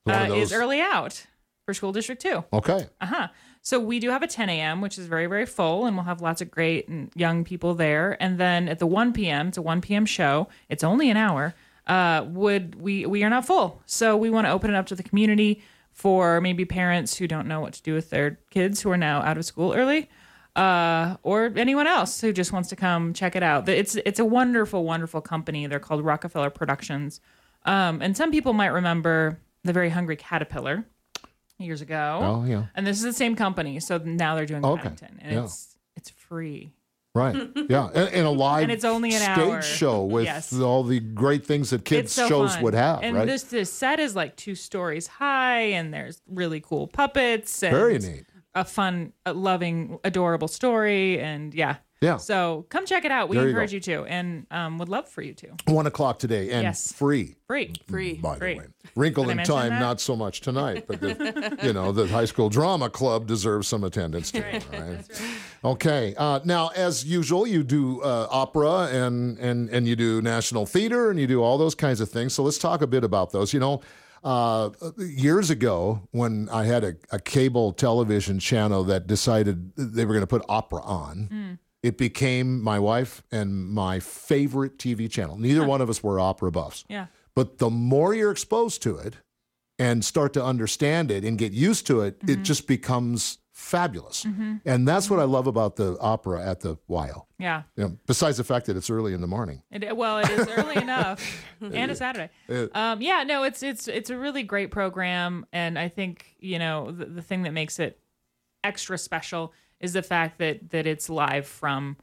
uh, is early out for school district two. Okay. Uh huh. So we do have a 10 a.m., which is very, very full, and we'll have lots of great and young people there. And then at the 1 p.m., it's a 1 p.m. show. It's only an hour. Uh, would we we are not full, so we want to open it up to the community for maybe parents who don't know what to do with their kids who are now out of school early, uh, or anyone else who just wants to come check it out. It's it's a wonderful, wonderful company. They're called Rockefeller Productions, um, and some people might remember the Very Hungry Caterpillar years ago. Oh, yeah. And this is the same company, so now they're doing Okay. Paddington, and Yeah. it's it's free. Right. Yeah. And, and a live And it's only an stage hour. show with Yes. all the great things that kids so shows fun. would have, And right? this this set is like two stories high, and there's really cool puppets. And Very neat. A fun, a loving, adorable story, and yeah. Yeah. So come check it out. We There you encourage go. you, to, and um, would love for you to. One o'clock today and Yes. free. Free, free, By free. the way, Wrinkle I in mention Time, that? not so much tonight, but the, you know the High School Drama Club deserves some attendance too. right? Okay. Uh, now, as usual, you do uh, opera and and and you do national theater and you do all those kinds of things. So let's talk a bit about those. You know. Uh, years ago, when I had a, a cable television channel that decided they were going to put opera on, Mm. it became my wife and my favorite TV channel. Neither one of us were opera buffs. Yeah. But the more you're exposed to it and start to understand it and get used to it, it just becomes fabulous. Mhm. And that's what I love about the opera at the WYO. Yeah. You know, besides the fact that it's early in the morning. It, well, it is early enough, and a Saturday. Yeah. Um, yeah, no, it's it's it's a really great program, and I think you know the, the thing that makes it extra special is the fact that that it's live from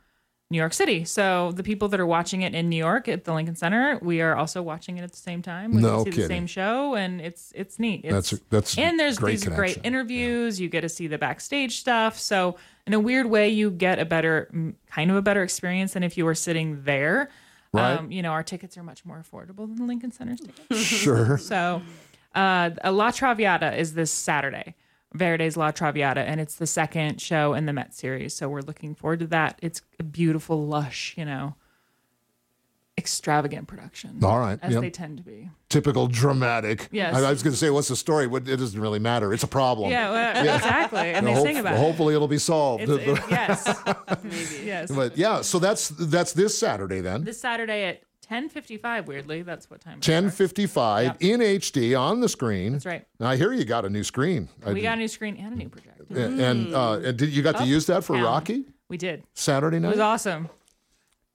New York City. So the people that are watching it in New York at the Lincoln Center, we are also watching it at the same time. We No see the kidding. same show, and it's it's neat. It's, That's a- that's and there's great these great connection. interviews. You get to see the backstage stuff. So in a weird way, you get a better kind of a better experience than if you were sitting there. Right. Um, you know, our tickets are much more affordable than the Lincoln Center's tickets. Sure. so, uh, La Traviata is this Saturday. Verdi's La Traviata, and it's the second show in the Met series. So we're looking forward to that. It's a beautiful, lush, you know, extravagant production. All right, as yeah. they tend to be. Typical dramatic. Yes. I, I was going to say, what's the story? What, it doesn't really matter. It's a problem. Yeah, well, exactly. And they hope- sing about it. Hopefully, it'll be solved. It's, it- yes, maybe yes. but yeah, so that's that's this Saturday then. This Saturday at ten fifty five. Weirdly, that's what time. it Ten starts. fifty five in HD on the screen. That's right. Now I hear you got a new screen. I We did- got a new screen and a new projector. and and, uh, and did you got to use that for Uptown. Rocky We did. Saturday night. It was awesome.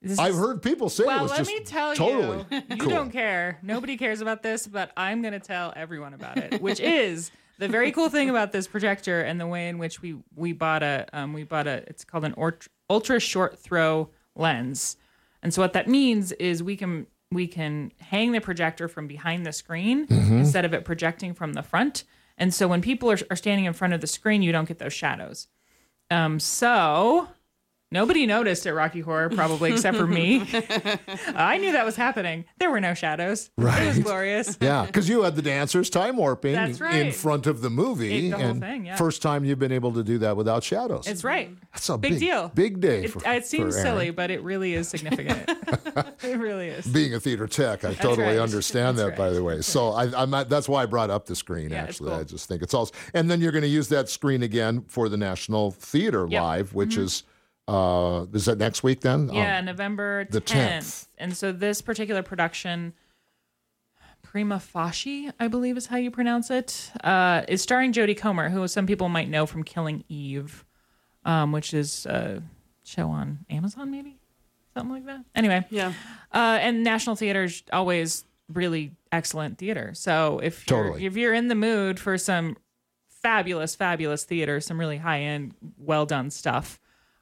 This I've is- heard people say well, it was let just me tell totally you, you cool. don't care. Nobody cares about this, but I'm going to tell everyone about it. Which is the very cool thing about this projector and the way in which we we bought a um, we bought a it's called an ult- ultra short throw lens, and so what that means is we can we can hang the projector from behind the screen Mm-hmm. Mhm. instead of it projecting from the front. And so when people are, are standing in front of the screen, you don't get those shadows. Um, so nobody noticed at Rocky Horror, probably except for me. I knew that was happening. There were no shadows. Right. It was glorious. Yeah, because you had the dancers time warping That's in front of the movie, It- the whole and thing, yeah. first time you've been able to do that without shadows. It's right. That's a big, big- deal. big day It, for- it seems for silly, but it really is significant. it really is. Being a theater tech, I That's totally right. understand that. By the way, so I, I'm not, that's why I brought up the screen. Yeah, actually, cool. I just think it's all. And then you're going to use that screen again for the National Theater Yep. Live, which Mhm. is uh, is that next week then? Yeah, Um, November the 10th. 10th. And so this particular production, Prima Facie, I believe is how you pronounce it, uh, is starring Jodie Comer, who some people might know from Killing Eve, um, which is a show on Amazon, maybe? Something like that. Anyway. Yeah. Uh, and National Theater's always really excellent theater. So if you're, Totally. if you're in the mood for some fabulous, fabulous theater, some really high end, well done stuff,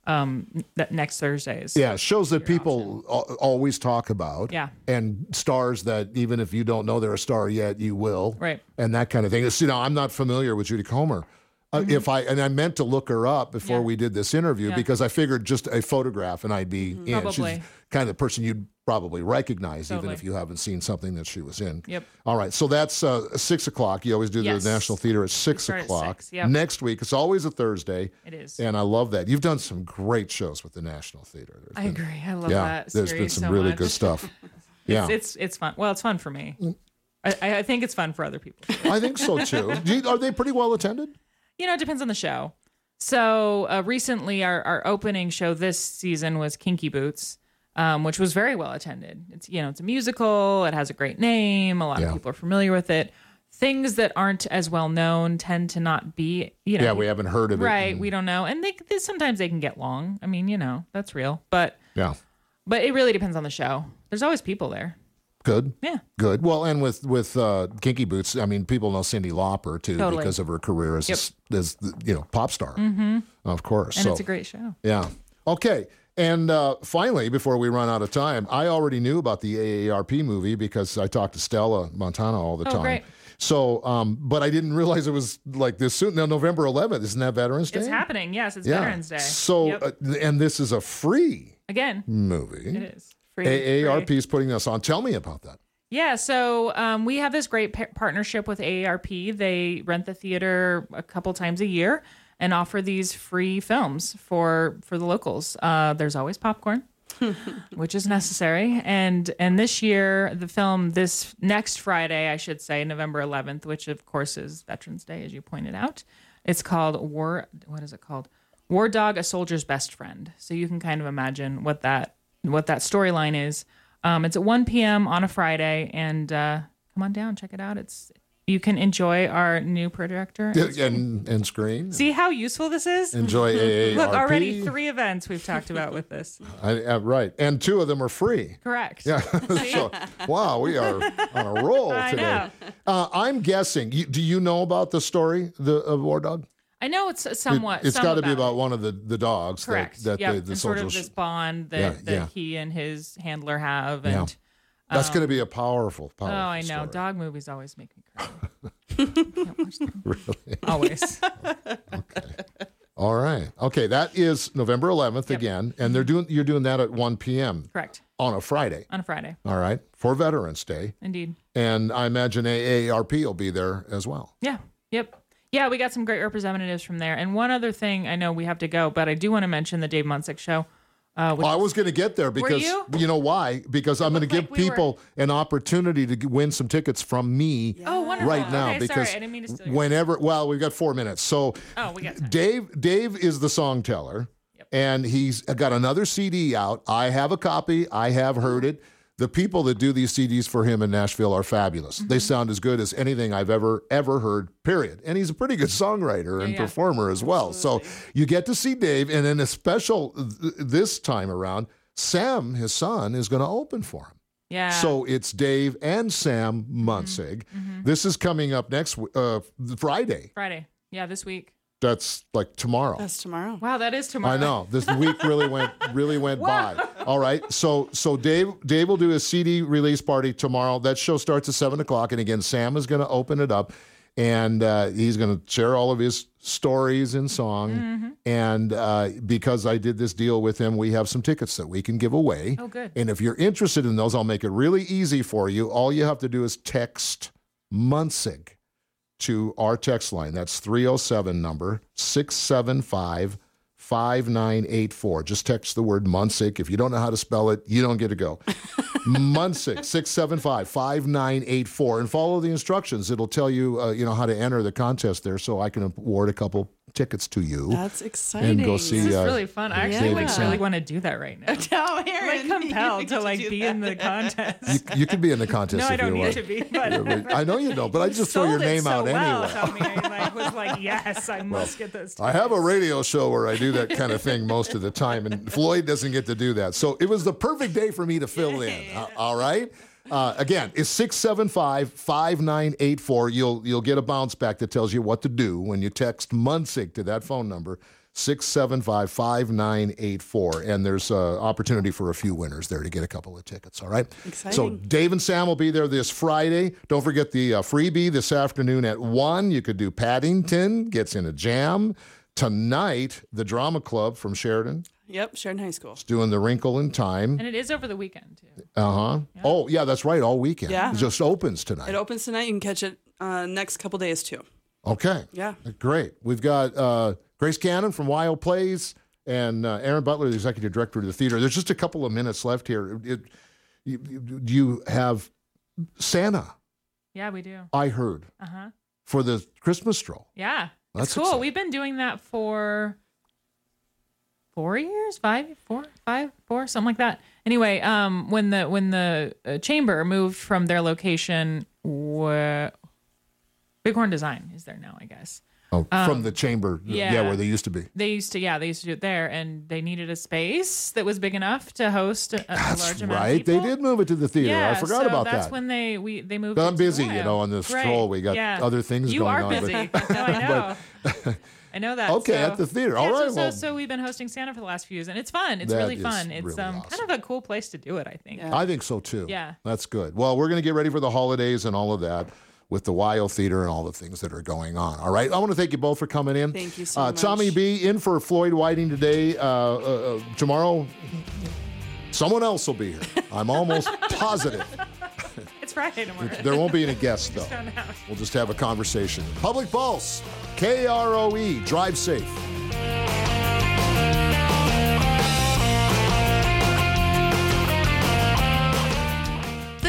um, that next Thursday is Yeah, shows that people al- always talk about. Yeah. And stars that even if you don't know they're a star yet, you will. Right. And that kind of thing. It's, you know, I'm not familiar with Judy Comer. Uh, Mm-hmm. If I and I meant to look her up before we did this interview Yeah. because I figured just a photograph and I'd be in. She's Probably. kind of the person you'd probably recognize even if you haven't seen something that she was in. Yep. All right, so that's uh, six o'clock. You always do Yes. the National Theater at six start at o'clock. six, yep. Next week, it's always a Thursday. It is. and I love that. You've done some great shows with the National Theater. There's I been- agree. I love yeah, that. there's been some so really much. good stuff. Yeah, It's, it's it's fun. Well, it's fun for me. I, I think it's fun for other people. I think so too. Do you- are they pretty well attended? You know, it depends on the show. So uh, recently, our, our opening show this season was Kinky Boots, um, which was very well attended. It's you know it's a musical. It has a great name. A lot Yeah. of people are familiar with it. Things that aren't as well known tend to not be. You know, Yeah, we haven't heard of it. right. We don't know, and they, they sometimes they can get long. I mean, you know, that's real. But yeah, but it really depends on the show. There's always people there. good. Yeah. Good. Well, and with with uh, Kinky Boots, I mean, people know Cyndi Lauper too Totally. because of her career as Yep. as the, you know pop star, Mm-hmm. of course. And so it's a great show. yeah. Okay. And uh, finally, before we run out of time, I already knew about the AARP movie because I talked to Stella Montana all the Oh, time. great. So, um, but I didn't realize it was like this soon. Now, November 11th, isn't that Veterans Day? It's happening. Yes, it's yeah. Veterans Day. So, Yep. uh, and this is a free again, movie. it is. Free. AARP is putting this on. Tell me about that. Yeah, so um, we have this great pa- partnership with AARP. They rent the theater a couple times a year and offer these free films for for the locals. Uh, there's always popcorn, which is necessary. And and this year, the film this next Friday, I should say, November 11th, which of course is Veterans Day, as you pointed out. It's called War. What is it called? War Dog: A Soldier's Best Friend. So you can kind of imagine what that what that storyline is. Um, it's at 1 p.m. on a Friday, and uh, come on down, check it out. It's you can enjoy our new projector. and And, and screen. See how useful this is? Enjoy AARP. Look, already three events we've talked about with this. I, uh, right. And two of them are free. Correct. Yeah. so, wow, we are on a roll I today. Uh, I'm guessing. You, do you know about the story the, of War Dog? I know it's somewhat. It, has got to be it. about one of the, the dogs correct. that, that yep. the, the and sort of this bond that, Yeah, that yeah. he and his handler have, Yeah. That's um, going to be a powerful, Oh, powerful I know. story. Dog movies always make me cry. Really? Always. okay. All right. Okay, that is November 11th again, and they're doing you're doing that at 1 p.m. Correct. on a Friday. On a Friday. All right, for Veterans Day, Indeed. and I imagine AARP will be there as well. Yeah. Yep. Yeah, we got some great representatives from there. And one other thing, I know we have to go, but I do want to mention the Dave Munsick show. Uh, Well, I was going to get there because you? know why? Because I'm going to give like we were- people an opportunity to win some tickets from me Oh, right now. Okay, sorry, because I didn't mean to steal your- whenever, well, we've got four minutes. So Oh, we got time. Dave, Dave is the song teller, and he's got another CD out. I have a copy. I have heard it. The people that do these CDs for him in Nashville are fabulous. They Mm-hmm. sound as good as anything I've ever ever heard. Period. And he's a pretty good songwriter and yeah. performer as well. So you get to see Dave, and then a special th- this time around, Sam, his son, is going to open for him. Yeah. So it's Dave and Sam Munsick. This is coming up next uh, Friday. Friday. Yeah, this week. That's like tomorrow. That's tomorrow. Wow, that is tomorrow. I know this week really went really went by. All right, so so Dave Dave will do a CD release party tomorrow. That show starts at seven o'clock, and again, Sam is going to open it up, and uh, he's going to share all of his stories and song. Mm-hmm. And uh, because I did this deal with him, we have some tickets that we can give away. Oh, good. And if you're interested in those, I'll make it really easy for you. All you have to do is text Munsick to our text line. That's 307 number 675 5984. Just text the word Munsick. If you don't know how to spell it, you don't get to go. Munsick 675 5984 and follow the instructions. It'll tell you uh, you know how to enter the contest there so I can award a couple tickets to you. That's exciting. And go see This is uh, really fun. I actually David like Sam. really want to do that right now. I'm Aaron, like compelled to like do be that. in the contest. you, you can be in the contest no, if I don't you need want. to be, but I know you don't, but I just throw your sold it name so out well, anyway. Tommy. I like, was like, yes, I must get those. I have a radio show where I do that kind of thing most of the time, and Floyd doesn't get to do that. So it was the perfect day for me to fill in. Uh, all right. Uh, again, it's 675-5984. You'll you'll get a bounce back that tells you what to do when you text Munsick to that phone number. 675-5984 and there's an opportunity for a few winners there to get a couple of tickets all right? So dave and sam will be there this friday. Don't forget the uh, freebie this afternoon at 1 you could do paddington gets in a jam. Tonight the drama club from sheridan Yep, Sheridan High School. is doing the wrinkle in time And it is over the weekend too. uh-huh oh yeah that's right all weekend Yeah. it just opens tonight It opens tonight. You can catch it uh, next couple days too. Okay. Yeah. Great. We've got uh, Grace Cannon from WYO Plays and uh, Aaron Butler, the executive director of the theater. There's just a couple of minutes left here. It, you, you- you have Santa, Yeah, we do. I heard, Uh huh. for the Christmas stroll. Yeah, That's it's cool. exciting. We've been doing that for four years, five, four, five, four, something like that. Anyway, um, when the when the uh, chamber moved from their location, wh- Bighorn Design is there now, I guess. Oh, Um, from the chamber. Yeah. yeah. where they used to be. They used to, yeah, they used to do it there, and they needed a space that was big enough to host a, a That's large amount of right. They did move it to the theater. Yeah, I forgot so about that's that. when they we they moved. But I'm busy, you know, on this Right. stroll. We got other things you going are on. but- busy. no, I know. I know that. Okay, so- at the theater. Yeah, All so- right, So, well- so we've been hosting Santa for the last few years, and it's fun. It's really fun. It's really um kind of a cool place to do it. I think. I think so too. Yeah. That's good. Well, we're going to get ready for the holidays and all of that with the WYO Theater and all the things that are going on. All right. I want to thank you both for coming in. Thank you so uh, much. Tommy B in for Floyd Whiting today. Uh, uh, uh, tomorrow, someone else will be here. I'm almost positive. It's Friday tomorrow. There won't be any guests, though. Just. We'll just have a conversation. Public Pulse, K R O E. Drive safe.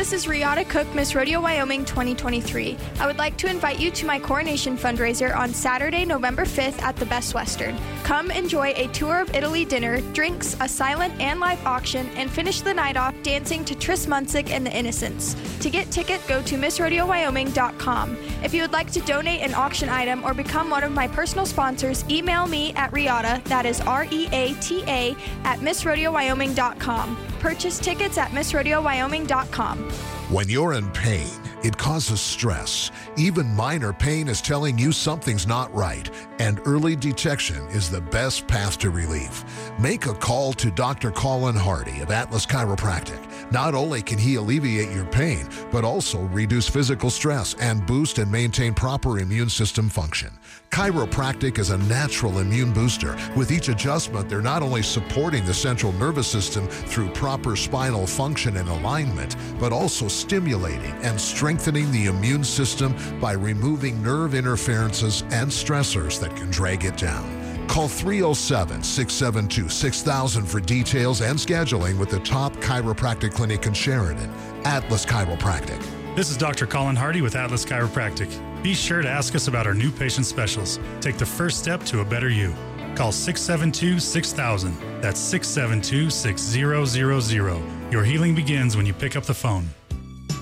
This is Reata Cook, Miss Rodeo Wyoming 2023. I would like to invite you to my coronation fundraiser on Saturday, November 5th at the Best Western. Come enjoy a tour of Italy dinner, drinks, a silent and live auction, and finish the night off dancing to Tris Munsick and the Innocents. To get ticket, go to MissRodeoWyoming.com. If you would like to donate an auction item or become one of my personal sponsors, email me at Reata, that is R E A T A, at MissRodeoWyoming.com. Purchase tickets at MissRodeoWyoming.com. When you're in pain, it causes stress. Even minor pain is telling you something's not right, and early detection is the best path to relief. Make a call to Dr. Colin Hardy of Atlas Chiropractic. Not only can he alleviate your pain, but also reduce physical stress and boost and maintain proper immune system function. Chiropractic is a natural immune booster. With each adjustment, they're not only supporting the central nervous system through proper spinal function and alignment, but also stimulating and strengthening the immune system by removing nerve interferences and stressors that can drag it down. Call 307 672 6000 for details and scheduling with the top chiropractic clinic in Sheridan, Atlas Chiropractic. This is Dr. Colin Hardy with Atlas Chiropractic. Be sure to ask us about our new patient specials. Take the first step to a better you. Call 672 6000. That's 672 6000. Your healing begins when you pick up the phone.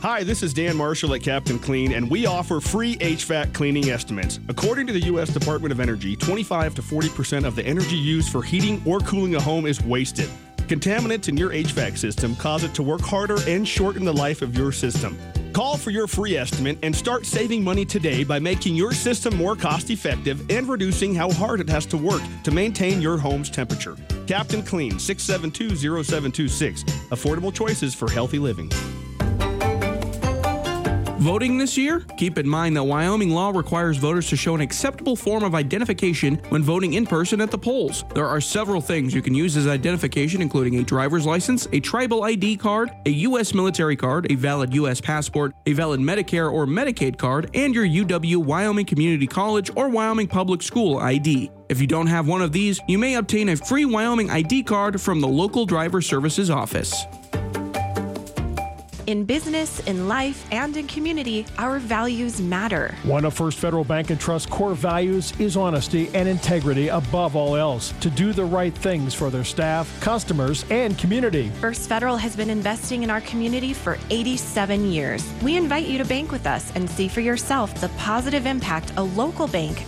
Hi, this is Dan Marshall at Captain Clean, and we offer free HVAC cleaning estimates. According to the U.S. Department of Energy, 25 to 40% of the energy used for heating or cooling a home is wasted. Contaminants in your HVAC system cause it to work harder and shorten the life of your system. Call for your free estimate and start saving money today by making your system more cost effective and reducing how hard it has to work to maintain your home's temperature. Captain Clean, 672 0726. Affordable choices for healthy living. Voting this year? Keep in mind that Wyoming law requires voters to show an acceptable form of identification when voting in person at the polls. There are several things you can use as identification, including a driver's license, a tribal ID card, a U.S. military card, a valid U.S. passport, a valid Medicare or Medicaid card, and your UW Wyoming Community College or Wyoming Public School ID. If you don't have one of these, you may obtain a free Wyoming ID card from the local driver services office. In business, in life, and in community, our values matter. One of First Federal Bank and Trust core values is honesty and integrity above all else, to do the right things for their staff, customers, and community. First Federal has been investing in our community for 87 years. We invite you to bank with us and see for yourself the positive impact a local bank